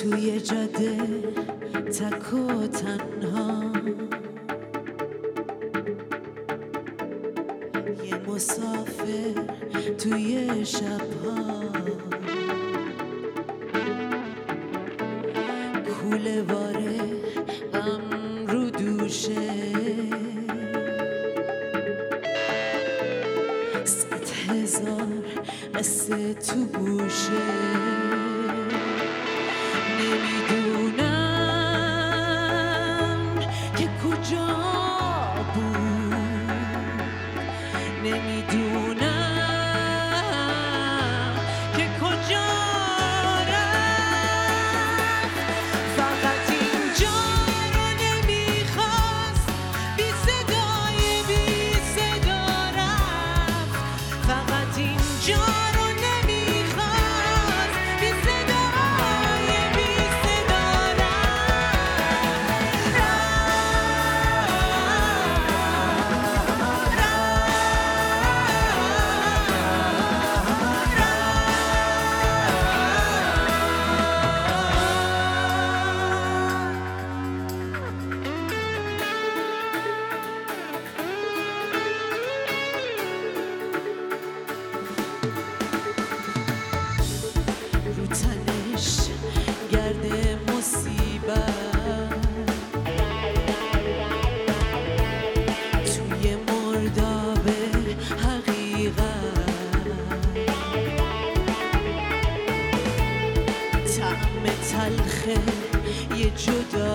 توی جاده تک و تنها. یه مسافر توی شبها. کوله باره غم رو دوشه. صد هزار قصه تو گوشه. me do. طعم تلخ یه جدایی